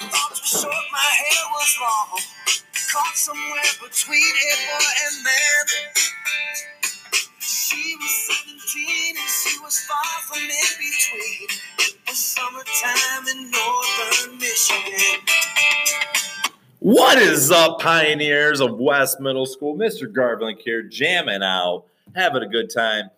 Short, my hair was long. Caught somewhere between and May. She was 17 and she was far from in between. Was summertime in northern Michigan. What is up, pioneers of West Middle School? Mr. Garblink here, jamming out, having a good time.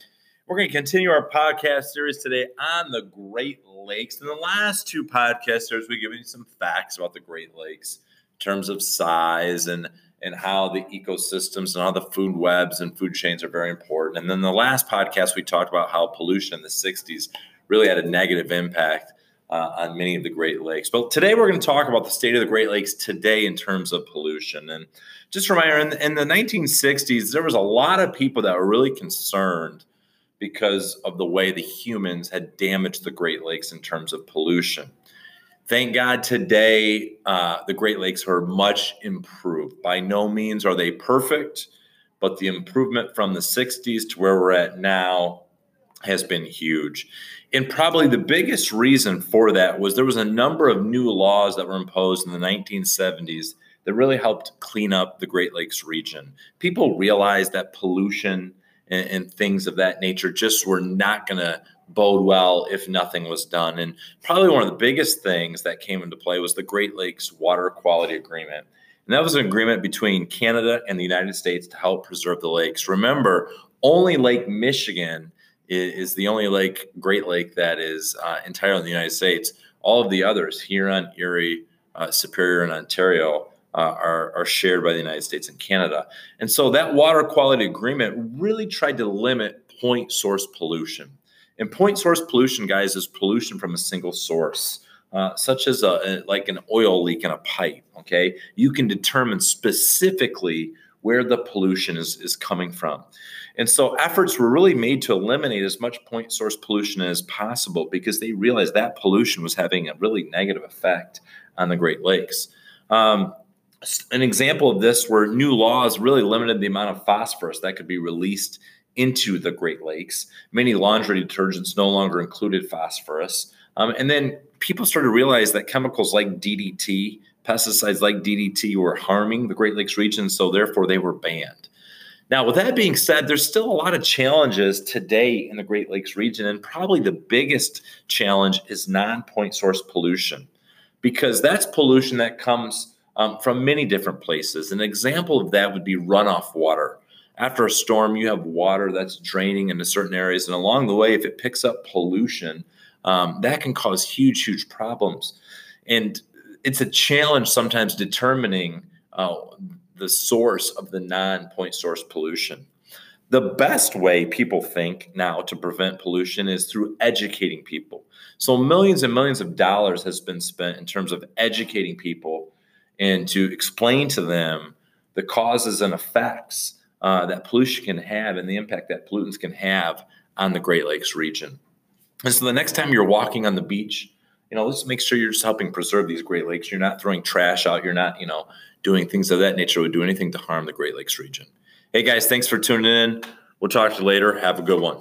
We're going to continue our podcast series today on the Great Lakes. In the last two podcast series, we've given you some facts about the Great Lakes in terms of size and and how the ecosystems and how the food webs and food chains are very important. And then the last podcast, we talked about how pollution in the 60s really had a negative impact uh, on many of the Great Lakes. But today we're going to talk about the state of the Great Lakes today in terms of pollution. And just a reminder, in the, in the 1960s, there was a lot of people that were really concerned because of the way the humans had damaged the Great Lakes in terms of pollution. Thank God today uh, the Great Lakes are much improved. By no means are they perfect, but the improvement from the 60s to where we're at now has been huge. And probably the biggest reason for that was there was a number of new laws that were imposed in the 1970s that really helped clean up the Great Lakes region. People realized that pollution and, and things of that nature just were not going to bode well if nothing was done. And probably one of the biggest things that came into play was the Great Lakes Water Quality Agreement. And that was an agreement between Canada and the United States to help preserve the lakes. Remember, only Lake Michigan is, the only lake, Great Lake, that is uh, entirely in the United States. All of the others, Huron, Erie, uh, Superior, and Ontario, uh, are, are shared by the United States and Canada. And so that water quality agreement really tried to limit point source pollution. And point source pollution, guys, is pollution from a single source, uh, such as a, like an oil leak in a pipe. Okay, you can determine specifically where the pollution is, is coming from. And so efforts were really made to eliminate as much point source pollution as possible because they realized that pollution was having a really negative effect on the Great Lakes. Um, an example of this where new laws really limited the amount of phosphorus that could be released into the Great Lakes. Many laundry detergents no longer included phosphorus. Um, and then people started to realize that chemicals like DDT, pesticides like DDT, were harming the Great Lakes region, so therefore they were banned. Now, with that being said, there's still a lot of challenges today in the Great Lakes region, and probably the biggest challenge is non point source pollution, because that's pollution that comes um, from many different places. An example of that would be runoff water after a storm, you have water that's draining into certain areas. And along the way, if it picks up pollution, um, that can cause huge, huge problems. And it's a challenge sometimes determining uh, the source of the non point source pollution. The best way people think now to prevent pollution is through educating people. So, millions and millions of dollars has been spent in terms of educating people and to explain to them the causes and effects uh, that pollution can have and the impact that pollutants can have on the Great Lakes region. And so the next time you're walking on the beach, you know, let's make sure you're just helping preserve these Great Lakes. You're not throwing trash out. You're not, you know, doing things of that nature would do anything to harm the Great Lakes region. Hey guys, thanks for tuning in. We'll talk to you later. Have a good one.